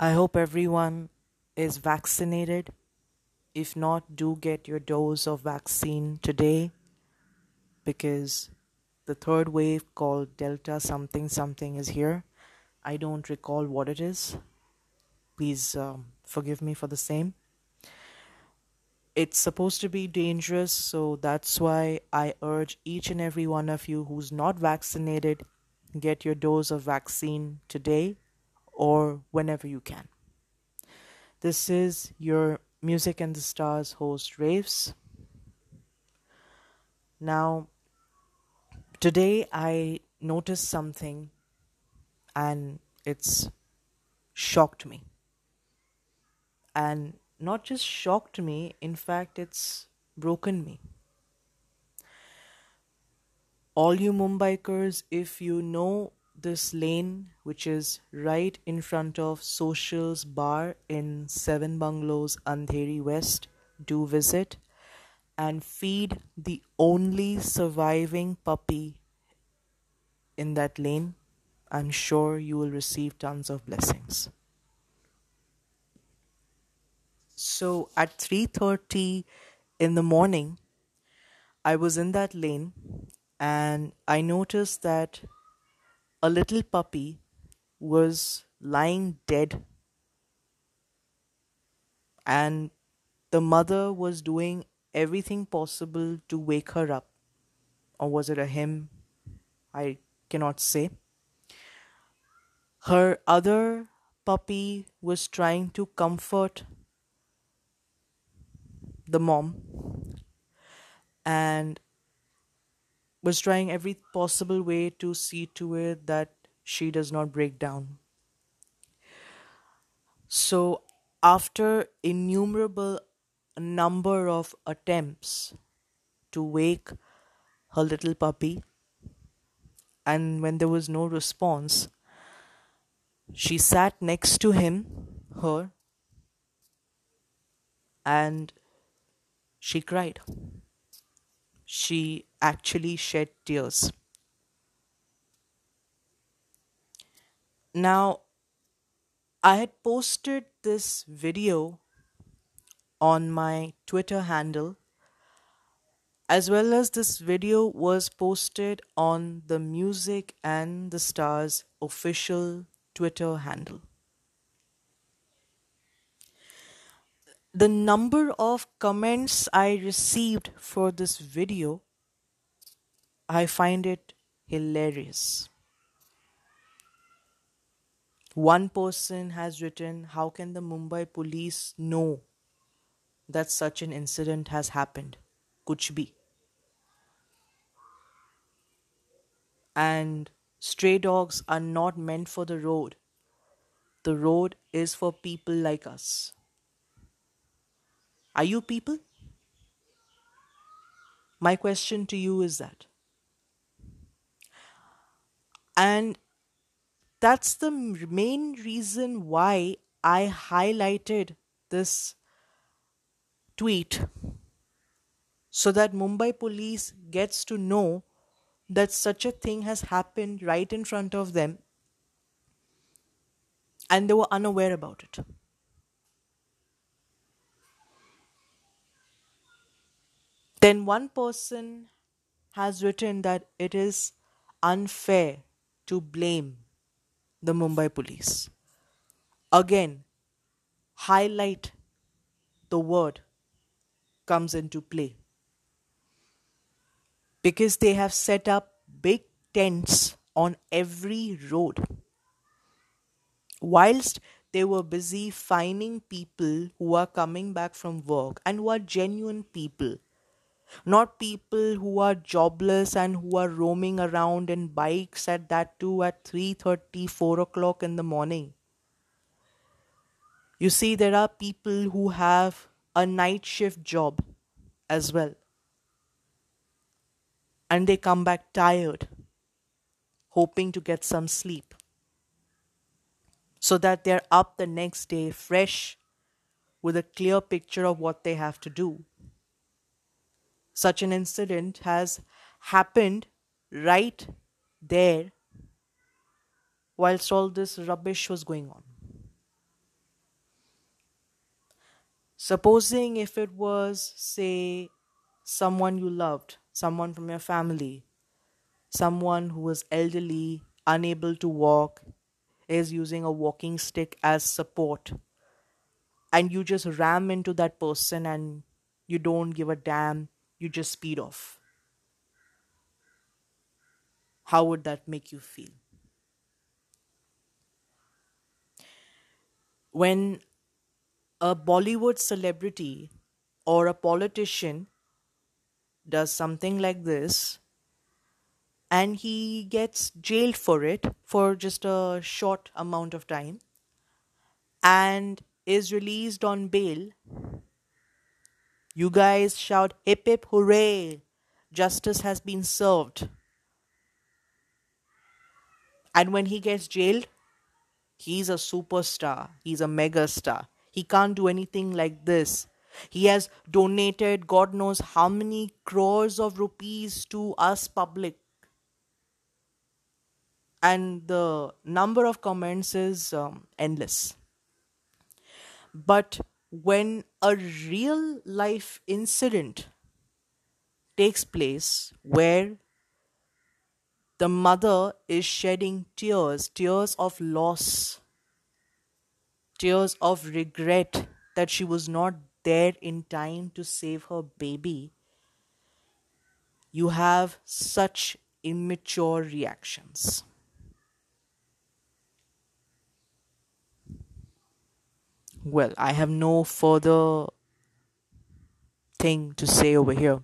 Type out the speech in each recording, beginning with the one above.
I hope everyone is vaccinated. If not, do get your dose of vaccine today because the third wave called Delta something something is here. I don't recall what it is. Please um, forgive me for the same. It's supposed to be dangerous, so that's why I urge each and every one of you who's not vaccinated get your dose of vaccine today or whenever you can. This is your Music and the Stars host, Raves. Now, today I noticed something and it's shocked me. And not just shocked me, in fact, it's broken me. All you Mumbaikars, if you know this lane, which is right in front of Socials Bar in Seven Bungalows, Andheri West, do visit and feed the only surviving puppy in that lane. I'm sure you will receive tons of blessings. So at 3:30 in the morning, I was in that lane and I noticed that a little puppy was lying dead. And the mother was doing everything possible to wake her up. Or was it a him? I cannot say. Her other puppy was trying to comfort the mom. And was trying every possible way to see to it that she does not break down. So, after innumerable number of attempts to wake her little puppy, and when there was no response, she sat next to him, her, and she cried she actually shed tears. Now, I had posted this video on my Twitter handle, as well as this video was posted on the Music and the Stars official Twitter handle. The number of comments I received for this video, I find it hilarious. One person has written, How can the Mumbai police know that such an incident has happened? Kuch bhi. And stray dogs are not meant for the road. The road is for people like us. Are you people? My question to you is that. And that's the main reason why I highlighted this tweet so that Mumbai police gets to know that such a thing has happened right in front of them and they were unaware about it. Then one person has written that it is unfair to blame the Mumbai police. Again, highlight the word comes into play. Because they have set up big tents on every road. Whilst they were busy finding people who are coming back from work and who are genuine people not people who are jobless and who are roaming around in bikes at that too at 3.30 4 o'clock in the morning. You see there are people who have a night shift job as well. And they come back tired hoping to get some sleep. So that they're up the next day fresh with a clear picture of what they have to do such an incident has happened right there whilst all this rubbish was going on. Supposing if it was, say, someone you loved, someone from your family, someone who was elderly, unable to walk, is using a walking stick as support, and you just ram into that person and you don't give a damn, you just speed off. How would that make you feel? When a Bollywood celebrity or a politician does something like this and he gets jailed for it for just a short amount of time and is released on bail, you guys shout hip hip hooray! Justice has been served. And when he gets jailed, he's a superstar, he's a mega star. He can't do anything like this. He has donated God knows how many crores of rupees to us public. And the number of comments is um, endless. But when a real life incident takes place where the mother is shedding tears, tears of loss, tears of regret that she was not there in time to save her baby, you have such immature reactions. Well, I have no further thing to say over here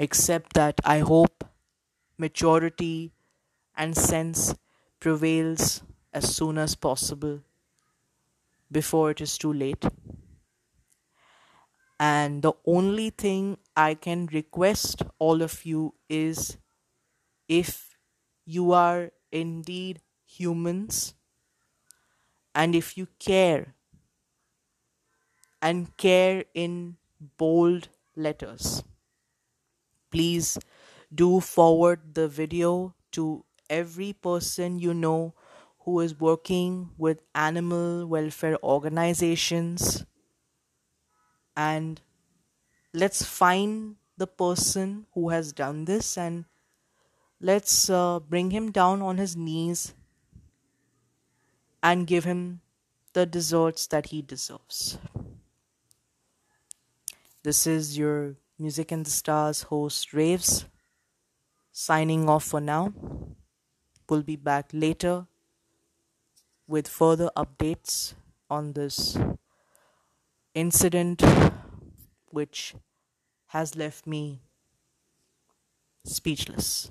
except that I hope maturity and sense prevails as soon as possible before it is too late. And the only thing I can request all of you is if you are indeed humans and if you care and care in bold letters please do forward the video to every person you know who is working with animal welfare organizations. And let's find the person who has done this and let's uh, bring him down on his knees and give him the deserts that he deserves. This is your Music and the Stars host Raves signing off for now. We'll be back later with further updates on this incident which has left me speechless.